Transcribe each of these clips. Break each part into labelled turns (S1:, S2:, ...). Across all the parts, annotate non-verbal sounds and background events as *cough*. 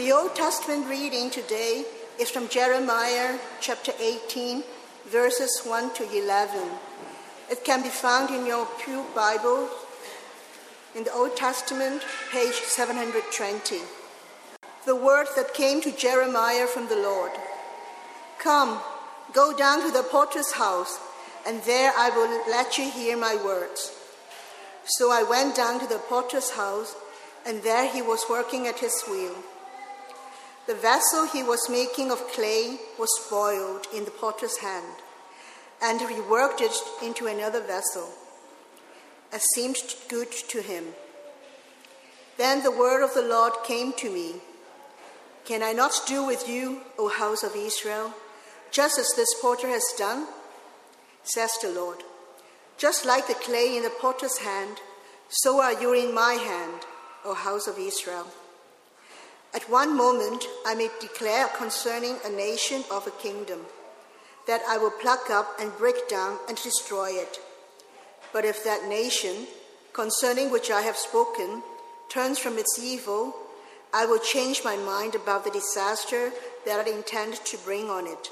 S1: The Old Testament reading today is from Jeremiah chapter 18, verses 1 to 11. It can be found in your Pew Bible in the Old Testament, page 720. The word that came to Jeremiah from the Lord Come, go down to the potter's house, and there I will let you hear my words. So I went down to the potter's house, and there he was working at his wheel. The vessel he was making of clay was spoiled in the potter's hand, and he worked it into another vessel, as seemed good to him. Then the word of the Lord came to me Can I not do with you, O house of Israel, just as this potter has done? Says the Lord. Just like the clay in the potter's hand, so are you in my hand, O house of Israel. At one moment I may declare concerning a nation of a kingdom that I will pluck up and break down and destroy it. But if that nation, concerning which I have spoken, turns from its evil, I will change my mind about the disaster that I intend to bring on it.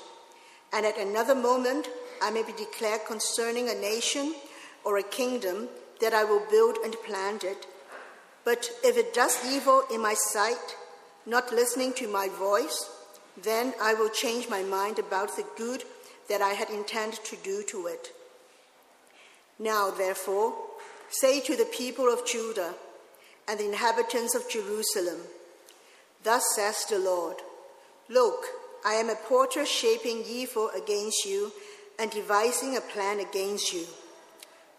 S1: And at another moment I may be declared concerning a nation or a kingdom that I will build and plant it. But if it does evil in my sight, not listening to my voice, then I will change my mind about the good that I had intended to do to it. Now, therefore, say to the people of Judah and the inhabitants of Jerusalem, Thus says the Lord Look, I am a porter shaping evil against you and devising a plan against you.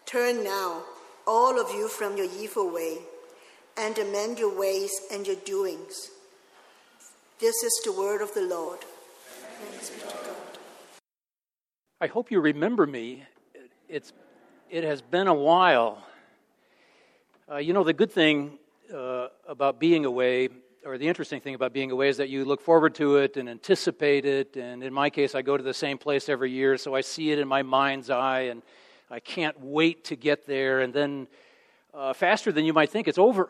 S1: Turn now, all of you, from your evil way, and amend your ways and your doings. This is the word of the Lord.
S2: I hope you remember me. It's, it has been a while. Uh, you know, the good thing uh, about being away, or the interesting thing about being away, is that you look forward to it and anticipate it. And in my case, I go to the same place every year, so I see it in my mind's eye, and I can't wait to get there. And then, uh, faster than you might think, it's over.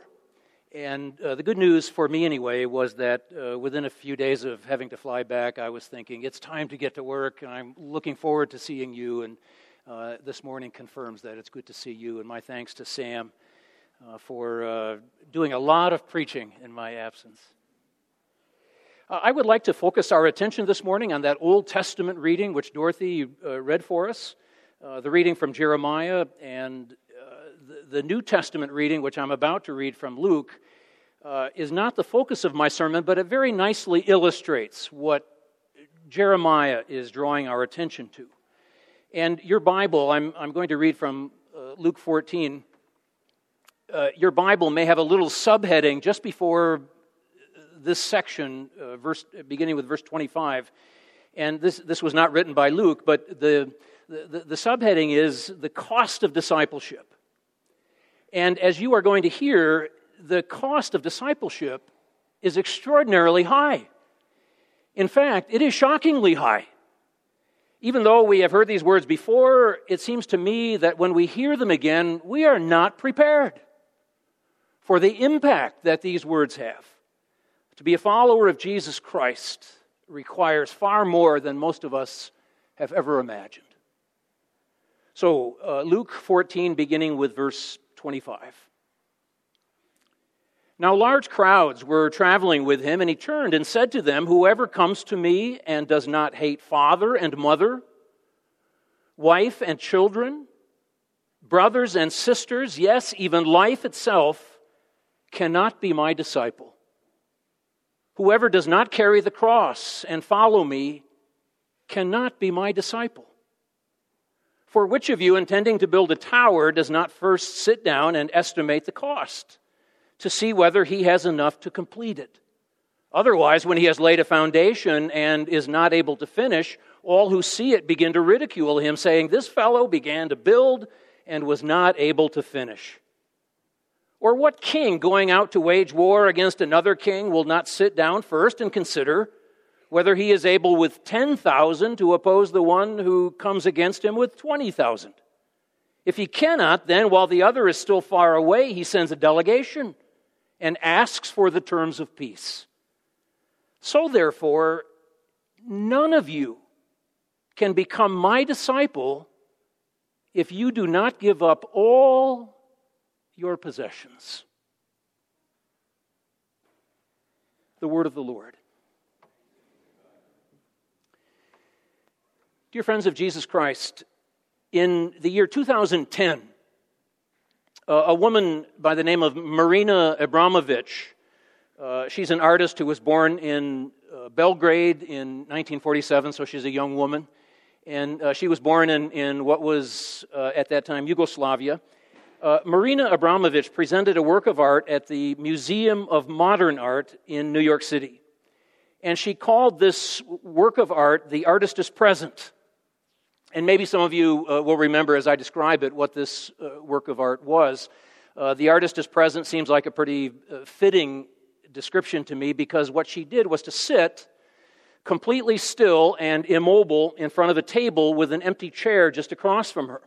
S2: And uh, the good news for me, anyway, was that uh, within a few days of having to fly back, I was thinking, it's time to get to work, and I'm looking forward to seeing you. And uh, this morning confirms that it's good to see you. And my thanks to Sam uh, for uh, doing a lot of preaching in my absence. Uh, I would like to focus our attention this morning on that Old Testament reading which Dorothy read for us, the reading from Jeremiah and the New Testament reading, which I'm about to read from Luke, uh, is not the focus of my sermon, but it very nicely illustrates what Jeremiah is drawing our attention to. And your Bible, I'm, I'm going to read from uh, Luke 14. Uh, your Bible may have a little subheading just before this section, uh, verse, beginning with verse 25. And this, this was not written by Luke, but the, the, the subheading is the cost of discipleship. And as you are going to hear, the cost of discipleship is extraordinarily high. In fact, it is shockingly high. Even though we have heard these words before, it seems to me that when we hear them again, we are not prepared for the impact that these words have. To be a follower of Jesus Christ requires far more than most of us have ever imagined. So, uh, Luke 14, beginning with verse 25. Now, large crowds were traveling with him, and he turned and said to them, Whoever comes to me and does not hate father and mother, wife and children, brothers and sisters, yes, even life itself, cannot be my disciple. Whoever does not carry the cross and follow me cannot be my disciple. For which of you, intending to build a tower, does not first sit down and estimate the cost to see whether he has enough to complete it? Otherwise, when he has laid a foundation and is not able to finish, all who see it begin to ridicule him, saying, This fellow began to build and was not able to finish. Or what king going out to wage war against another king will not sit down first and consider whether he is able with 10,000 to oppose the one who comes against him with 20,000. If he cannot, then while the other is still far away, he sends a delegation and asks for the terms of peace. So, therefore, none of you can become my disciple if you do not give up all your possessions. The word of the Lord. Dear friends of Jesus Christ, in the year 2010, a woman by the name of Marina Abramovic, uh, she's an artist who was born in uh, Belgrade in 1947, so she's a young woman. And uh, she was born in, in what was uh, at that time Yugoslavia. Uh, Marina Abramovic presented a work of art at the Museum of Modern Art in New York City. And she called this work of art The Artist is Present. And maybe some of you uh, will remember as I describe it what this uh, work of art was. Uh, the artist is present seems like a pretty uh, fitting description to me because what she did was to sit completely still and immobile in front of a table with an empty chair just across from her.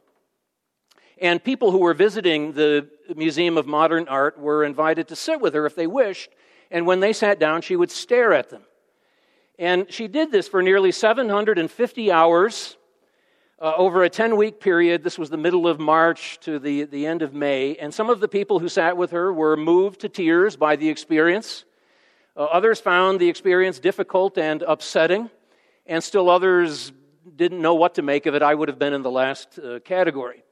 S2: And people who were visiting the Museum of Modern Art were invited to sit with her if they wished. And when they sat down, she would stare at them. And she did this for nearly 750 hours uh, over a 10 week period. This was the middle of March to the, the end of May. And some of the people who sat with her were moved to tears by the experience. Uh, others found the experience difficult and upsetting. And still others didn't know what to make of it. I would have been in the last uh, category.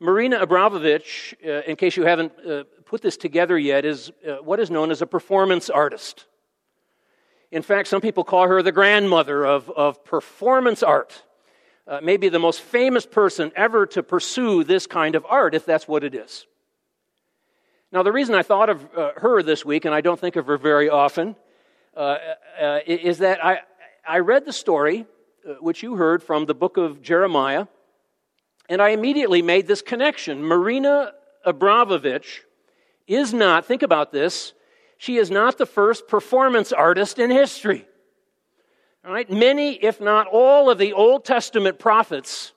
S2: Marina Abramovic, uh, in case you haven't uh, put this together yet, is uh, what is known as a performance artist. In fact, some people call her the grandmother of, of performance art uh, maybe the most famous person ever to pursue this kind of art, if that's what it is. Now, the reason I thought of uh, her this week, and I don't think of her very often, uh, uh is that I, I read the story, uh, which you heard from the book of Jeremiah, and I immediately made this connection. Marina Abramovic is not, think about this, she is not the first performance artist in history. Right? Many, if not all, of the Old Testament prophets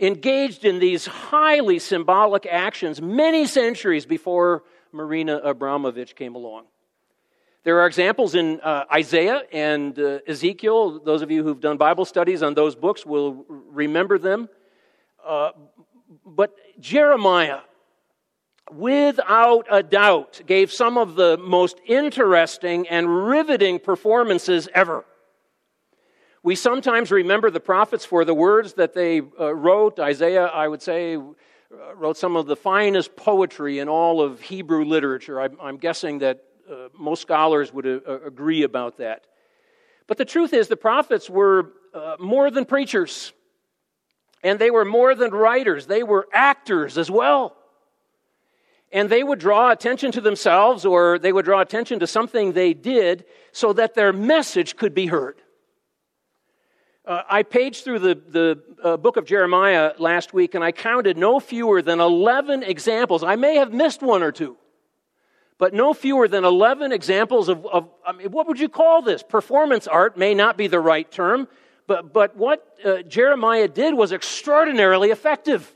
S2: engaged in these highly symbolic actions many centuries before Marina Abramovic came along. There are examples in uh, Isaiah and uh, Ezekiel. Those of you who've done Bible studies on those books will remember them. Uh, but Jeremiah, without a doubt, gave some of the most interesting and riveting performances ever. We sometimes remember the prophets for the words that they uh, wrote. Isaiah, I would say, uh, wrote some of the finest poetry in all of Hebrew literature. I'm, I'm guessing that uh, most scholars would uh, agree about that. But the truth is, the prophets were uh, more than preachers, and they were more than writers, they were actors as well. And they would draw attention to themselves or they would draw attention to something they did so that their message could be heard. Uh, I paged through the, the uh, book of Jeremiah last week and I counted no fewer than 11 examples. I may have missed one or two, but no fewer than 11 examples of, of I mean, what would you call this? Performance art may not be the right term, but, but what uh, Jeremiah did was extraordinarily effective.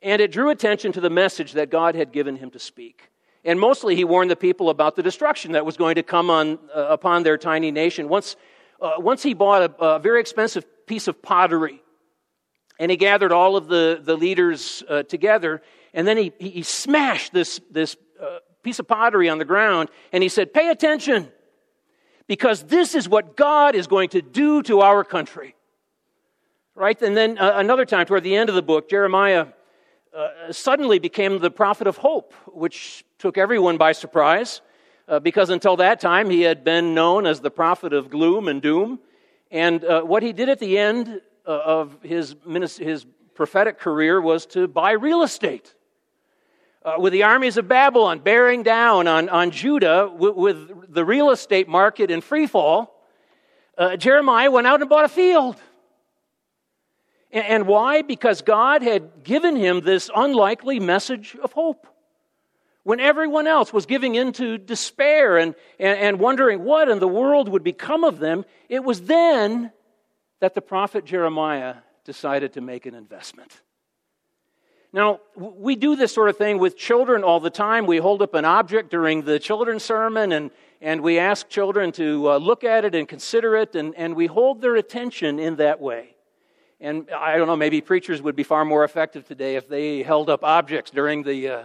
S2: And it drew attention to the message that God had given him to speak. And mostly he warned the people about the destruction that was going to come on, uh, upon their tiny nation. Once uh, once he bought a, a, very expensive piece of pottery and he gathered all of the, the leaders uh, together and then he, he smashed this, this uh, piece of pottery on the ground and he said, Pay attention because this is what God is going to do to our country. Right? And then uh, another time, toward the end of the book, Jeremiah uh, suddenly became the prophet of hope, which took everyone by surprise uh, because until that time he had been known as the prophet of gloom and doom. And uh, what he did at the end uh, of his, his prophetic career was to buy real estate. Uh, with the armies of Babylon bearing down on, on Judah with, with the real estate market in free fall, uh, Jeremiah went out and bought a field. And, and why? Because God had given him this unlikely message of hope when everyone else was giving into despair and, and, and, wondering what in the world would become of them, it was then that the prophet Jeremiah decided to make an investment. Now, we do this sort of thing with children all the time. We hold up an object during the children's sermon and, and we ask children to uh, look at it and consider it, and, and we hold their attention in that way. And I don't know, maybe preachers would be far more effective today if they held up objects during the, uh,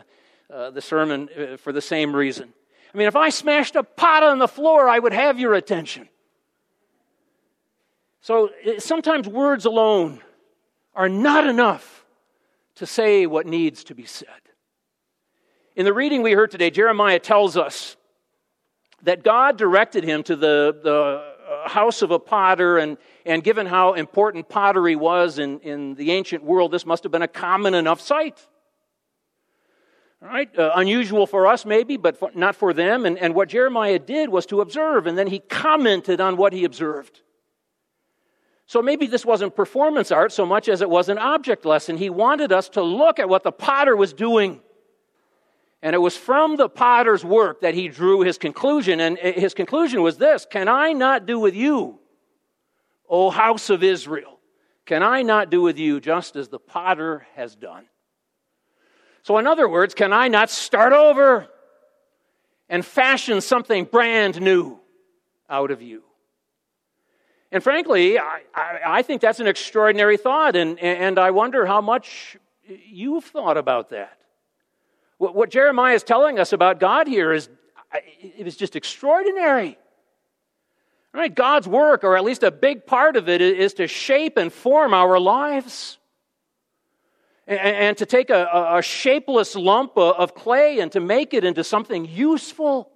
S2: uh, the sermon uh, for the same reason. I mean, if I smashed a pot on the floor, I would have your attention. So sometimes words alone are not enough to say what needs to be said. In the reading we heard today, Jeremiah tells us that God directed him to the, the uh, house of a potter, and, and given how important pottery was in, in the ancient world, this must have been a common enough sight. Right, uh, unusual for us maybe, but for, not for them. And, and what Jeremiah did was to observe, and then he commented on what he observed. So maybe this wasn't performance art so much as it was an object lesson. He wanted us to look at what the potter was doing. And it was from the potter's work that he drew his conclusion. And his conclusion was this Can I not do with you, O house of Israel? Can I not do with you just as the potter has done? So, in other words, can I not start over and fashion something brand new out of you? And frankly, I, I, I, think that's an extraordinary thought, and, and I wonder how much you've thought about that. What, what Jeremiah is telling us about God here is it was just extraordinary. Right? God's work, or at least a big part of it, is to shape and form our lives and, to take a, a shapeless lump of clay and to make it into something useful.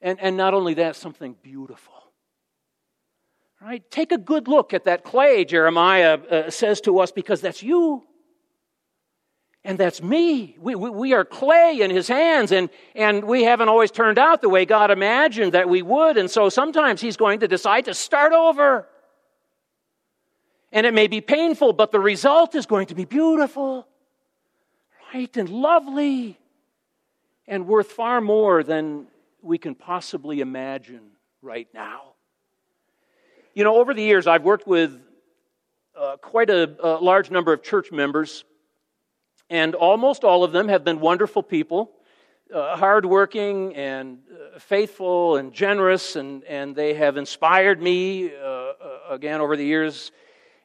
S2: And, and not only that, something beautiful. Right? Take a good look at that clay, Jeremiah uh, says to us, because that's you. And that's me. We, we, we, are clay in his hands, and, and we haven't always turned out the way God imagined that we would. And so sometimes he's going to decide to start over. And it may be painful, but the result is going to be beautiful, right, and lovely, and worth far more than we can possibly imagine right now. You know, over the years, I've worked with uh, quite a, a large number of church members, and almost all of them have been wonderful people. Uh, hardworking and uh, faithful and generous, and, and they have inspired me uh, uh again over the years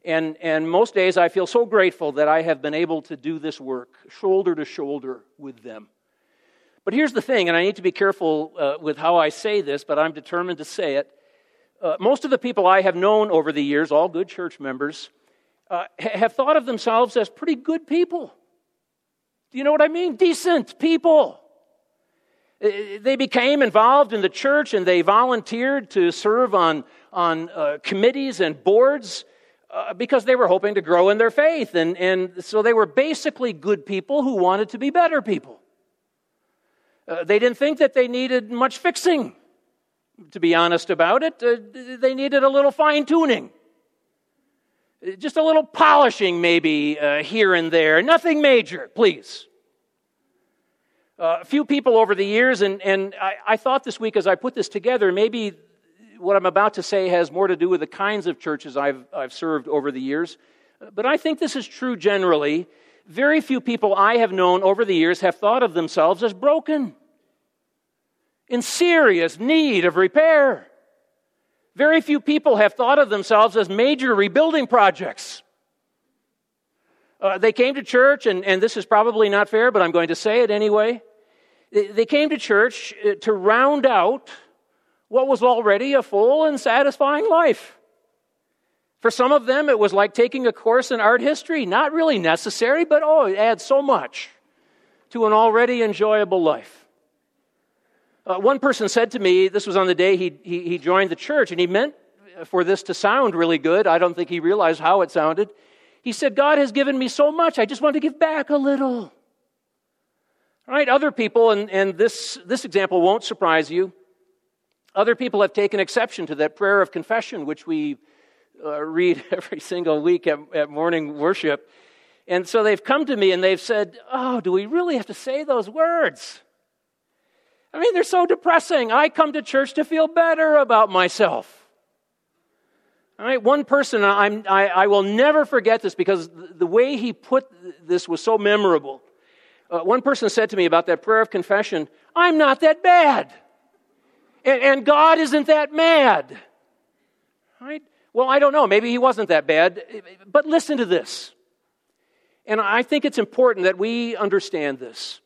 S2: and, and most days I feel so grateful that I have been able to do this work shoulder to shoulder with them. But here's the thing, and I need to be careful uh, with how I say this, but I'm determined to say it. Uh, most of the people I have known over the years, all good church members, uh, have thought of themselves as pretty good people. Do you know what I mean? Decent people. Uh, they became involved in the church and they volunteered to serve on, on uh, committees and boards uh, because they were hoping to grow in their faith. And, and so they were basically good people who wanted to be better people. Uh, they didn't think that they needed much fixing, to be honest about it. Uh, they needed a little fine tuning, uh, just a little polishing, maybe uh, here and there. Nothing major, please. A few people over the years, and, and I, I thought this week as I put this together, maybe what I'm about to say has more to do with the kinds of churches I've, I've served over the years. But I think this is true generally. Very few people I have known over the years have thought of themselves as broken, in serious need of repair. Very few people have thought of themselves as major rebuilding projects. Uh, they came to church, and, and this is probably not fair, but I'm going to say it anyway. They came to church uh, to round out what was already a full and satisfying life. For some of them, it was like taking a course in art history. Not really necessary, but oh, it adds so much to an already enjoyable life. Uh, one person said to me, this was on the day he, he, he joined the church, and he meant for this to sound really good. I don't think he realized how it sounded. He said, God has given me so much, I just want to give back a little. All right, other people, and, and this, this example won't surprise you, other people have taken exception to that prayer of confession, which we uh, read *laughs* every single week at, at morning worship. And so they've come to me and they've said, Oh, do we really have to say those words? I mean, they're so depressing. I come to church to feel better about myself. All right, one person, I'm, I, I will never forget this because the way he put this was so memorable. Uh, one person said to me about that prayer of confession, I'm not that bad. And, and God isn't that mad. Right? Well, I don't know. Maybe he wasn't that bad. But listen to this. And I think it's important that we understand this.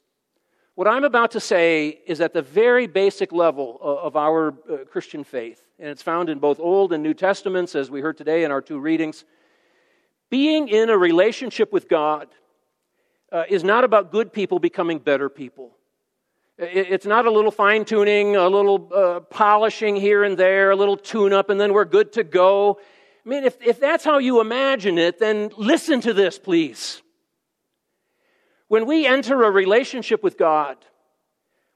S2: What I'm about to say is at the very basic level of our uh, Christian faith, and it's found in both Old and New Testaments, as we heard today in our two readings. Being in a relationship with God uh, is not about good people becoming better people. It's not a little fine tuning, a little uh, polishing here and there, a little tune up, and then we're good to go. I mean, if, if that's how you imagine it, then listen to this, please. When we enter a relationship with God,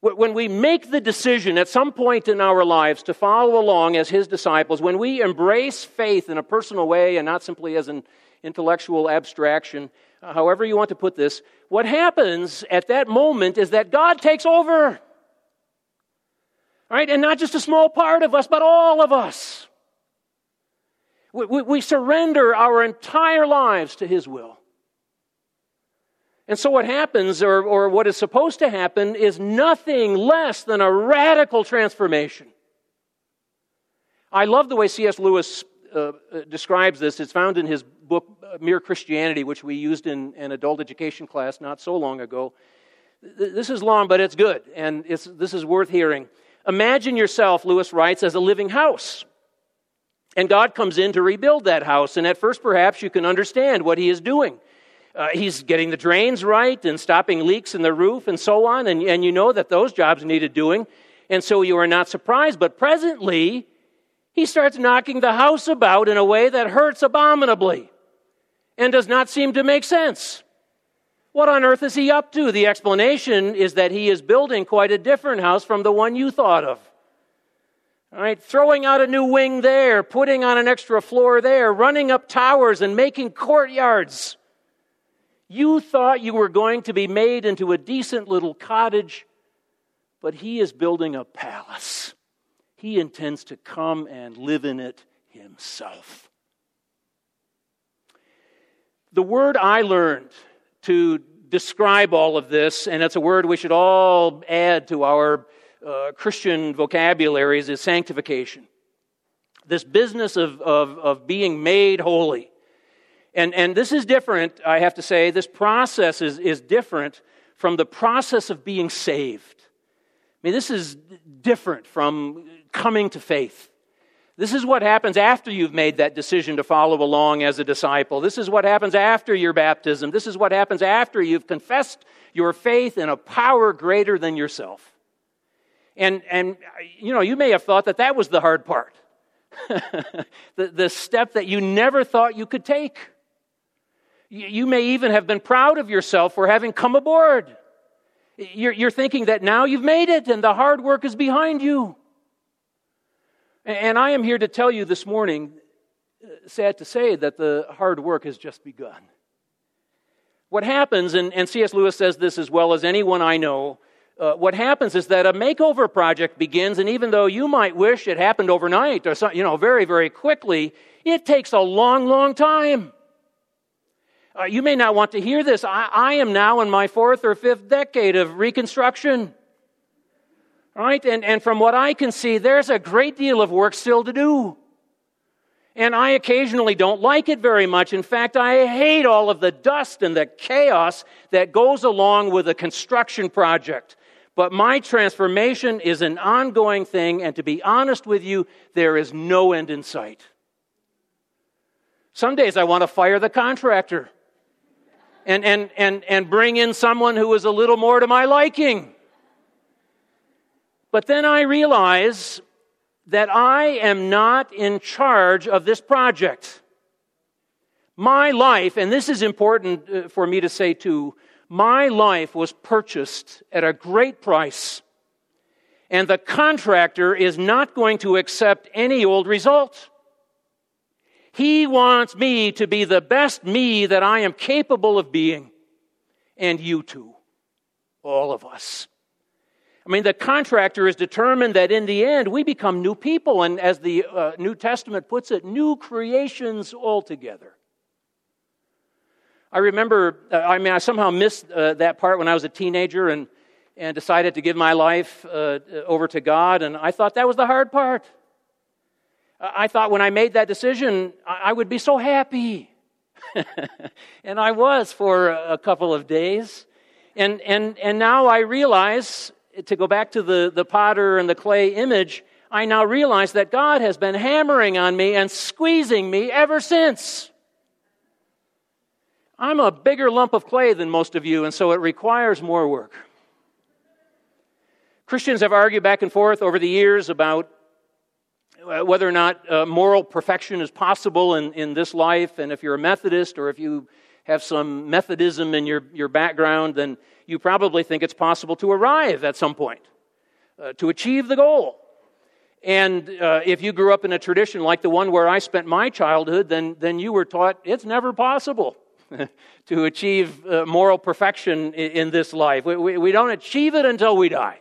S2: when we make the decision at some point in our lives to follow along as His disciples, when we embrace faith in a personal way and not simply as an intellectual abstraction, uh, however you want to put this, what happens at that moment is that God takes over. Right? And not just a small part of us, but all of us. We, we, we surrender our entire lives to His will. And so, what happens, or, or what is supposed to happen, is nothing less than a radical transformation. I love the way C.S. Lewis uh, describes this. It's found in his book, uh, Mere Christianity, which we used in an adult education class not so long ago. This is long, but it's good, and it's, this is worth hearing. Imagine yourself, Lewis writes, as a living house. And God comes in to rebuild that house, and at first, perhaps, you can understand what He is doing. Uh, he's getting the drains right and stopping leaks in the roof and so on, and, and you know that those jobs needed doing, and so you are not surprised. But presently, he starts knocking the house about in a way that hurts abominably and does not seem to make sense. What on earth is he up to? The explanation is that he is building quite a different house from the one you thought of. All right, throwing out a new wing there, putting on an extra floor there, running up towers and making courtyards. You thought you were going to be made into a decent little cottage, but he is building a palace. He intends to come and live in it himself. The word I learned to describe all of this, and it's a word we should all add to our uh, Christian vocabularies, is sanctification. This business of, of, of being made holy. And, and this is different, I have to say, this process is, is different from the process of being saved. I mean, this is different from coming to faith. This is what happens after you've made that decision to follow along as a disciple. This is what happens after your baptism. This is what happens after you've confessed your faith in a power greater than yourself. And, and you know, you may have thought that that was the hard part. *laughs* the, the step that you never thought you could take. You may even have been proud of yourself for having come aboard. You're, you're, thinking that now you've made it and the hard work is behind you. And I am here to tell you this morning, uh, sad to say, that the hard work has just begun. What happens, and, and C.S. Lewis says this as well as anyone I know, uh, what happens is that a makeover project begins, and even though you might wish it happened overnight or you know, very, very quickly, it takes a long, long time. Uh, you may not want to hear this. I, I am now in my fourth or fifth decade of Reconstruction. Right? And, and from what I can see, there's a great deal of work still to do. And I occasionally don't like it very much. In fact, I hate all of the dust and the chaos that goes along with a construction project. But my transformation is an ongoing thing, and to be honest with you, there is no end in sight. Some days I want to fire the contractor and, and, and, and bring in someone who is a little more to my liking. But then I realize that I am not in charge of this project. My life, and this is important uh, for me to say too, my life was purchased at a great price. And the contractor is not going to accept any old result. He wants me to be the best me that I am capable of being. And you too. All of us. I mean, the contractor is determined that in the end we become new people, and as the uh, New Testament puts it, new creations altogether. I remember, uh, I mean, I somehow missed uh, that part when I was a teenager and, and decided to give my life uh, over to God, and I thought that was the hard part. I thought when I made that decision, I would be so happy. *laughs* and I was for a couple of days. And, and, and now I realize to go back to the, the potter and the clay image, I now realize that God has been hammering on me and squeezing me ever since. I'm a bigger lump of clay than most of you, and so it requires more work. Christians have argued back and forth over the years about uh, whether or not uh, moral perfection is possible in, in this life, and if you're a Methodist or if you have some Methodism in your, your background, then you probably think it's possible to arrive at some point, uh, to achieve the goal. And uh, if you grew up in a tradition like the one where I spent my childhood, then, then you were taught it's never possible *laughs* to achieve uh, moral perfection in, in, this life. We, we, we don't achieve it until we die.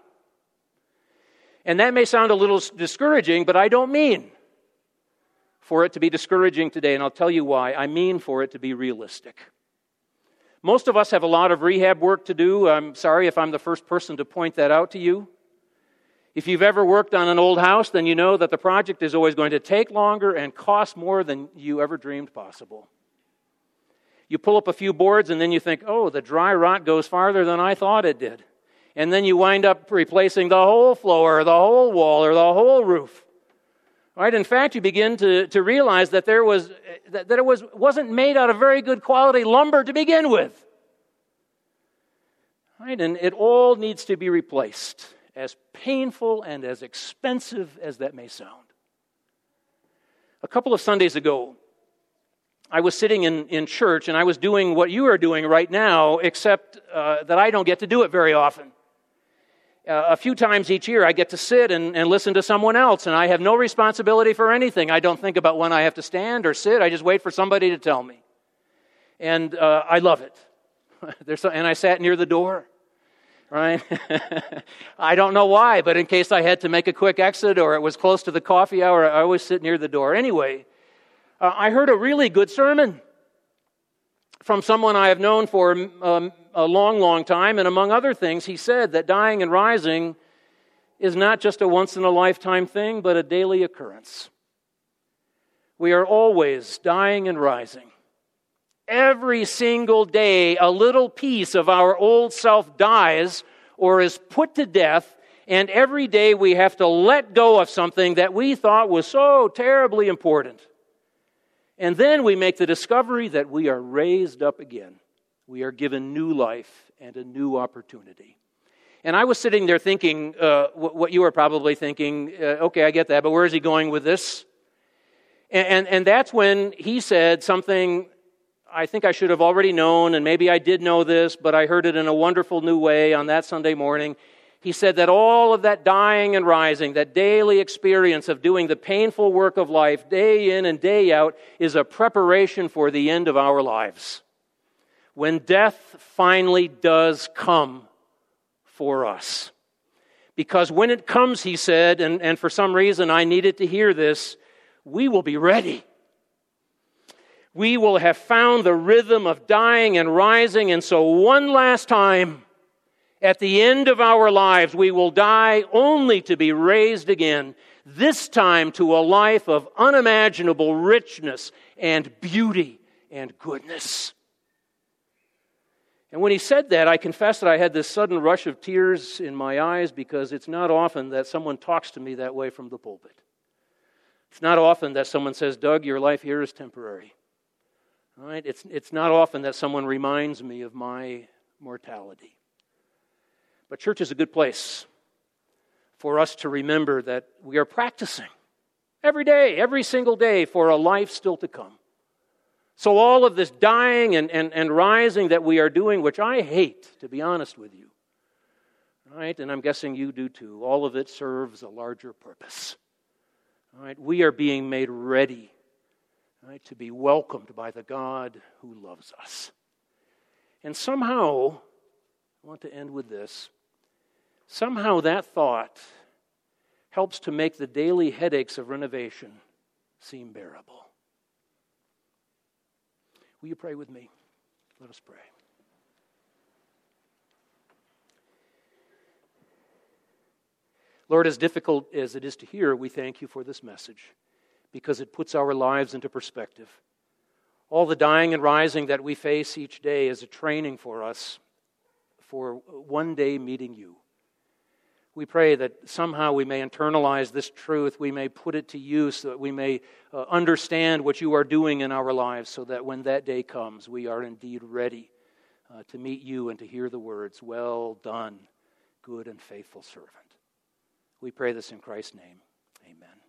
S2: And that may sound a little discouraging, but I don't mean for it to be discouraging today, and I'll tell you why. I mean for it to be realistic. Most of us have a lot of rehab work to do. I'm sorry if I'm the first person to point that out to you. If you've ever worked on an old house, then you know that the project is always going to take longer and cost more than you ever dreamed possible. You pull up a few boards and then you think, oh, the dry rot goes farther than I thought it did. And then you wind up replacing the whole floor, or the whole wall, or the whole roof. Right? In fact, you begin to, to realize that there was that, that it was, wasn't made out of very good quality lumber to begin with. Right? And it all needs to be replaced, as painful and as expensive as that may sound. A couple of Sundays ago, I was sitting in, in church and I was doing what you are doing right now, except uh, that I don't get to do it very often uh, a few times each year, I get to sit and, and listen to someone else, and I have no responsibility for anything. I don't think about when I have to stand or sit. I just wait for somebody to tell me. And uh, I love it. *laughs* And I sat near the door, right? *laughs* I don't know why, but in case I had to make a quick exit or it was close to the coffee hour, I always sit near the door. Anyway, uh, I heard a really good sermon from someone I have known for um, a long, long time. And among other things, he said that dying and rising is not just a once in a lifetime thing, but a daily occurrence. We are always dying and rising. Every single day, a little piece of our old self dies or is put to death, and every day we have to let go of something that we thought was so terribly important. And then we make the discovery that we are raised up again. We are given new life and a new opportunity. And I was sitting there thinking uh, what you are probably thinking uh, okay, I get that, but where is he going with this? And, and, and that's when he said something I think I should have already known, and maybe I did know this, but I heard it in a wonderful new way on that Sunday morning. He said that all of that dying and rising, that daily experience of doing the painful work of life day in and day out, is a preparation for the end of our lives. When death finally does come for us. Because when it comes, he said, and, and for some reason I needed to hear this, we will be ready. We will have found the rhythm of dying and rising, and so one last time, at the end of our lives, we will die only to be raised again, this time to a life of unimaginable richness and beauty and goodness. And when he said that, I confess that I had this sudden rush of tears in my eyes because it's not often that someone talks to me that way from the pulpit. It's not often that someone says, Doug, your life here is temporary. All right? It's, it's not often that someone reminds me of my mortality. But church is a good place for us to remember that we are practicing every day, every single day, for a life still to come. So, all of this dying and, and, and rising that we are doing, which I hate, to be honest with you, right? And I'm guessing you do too, all of it serves a larger purpose. All right? We are being made ready right, to be welcomed by the God who loves us. And somehow, I want to end with this somehow that thought helps to make the daily headaches of renovation seem bearable. Will you pray with me? Let us pray. Lord, as difficult as it is to hear, we thank you for this message because it puts our lives into perspective. All the dying and rising that we face each day is a training for us for one day meeting you. We pray that somehow we may internalize this truth, we may put it to use, that we may uh, understand what you are doing in our lives, so that when that day comes, we are indeed ready uh, to meet you and to hear the words, Well done, good and faithful servant. We pray this in Christ's name. Amen.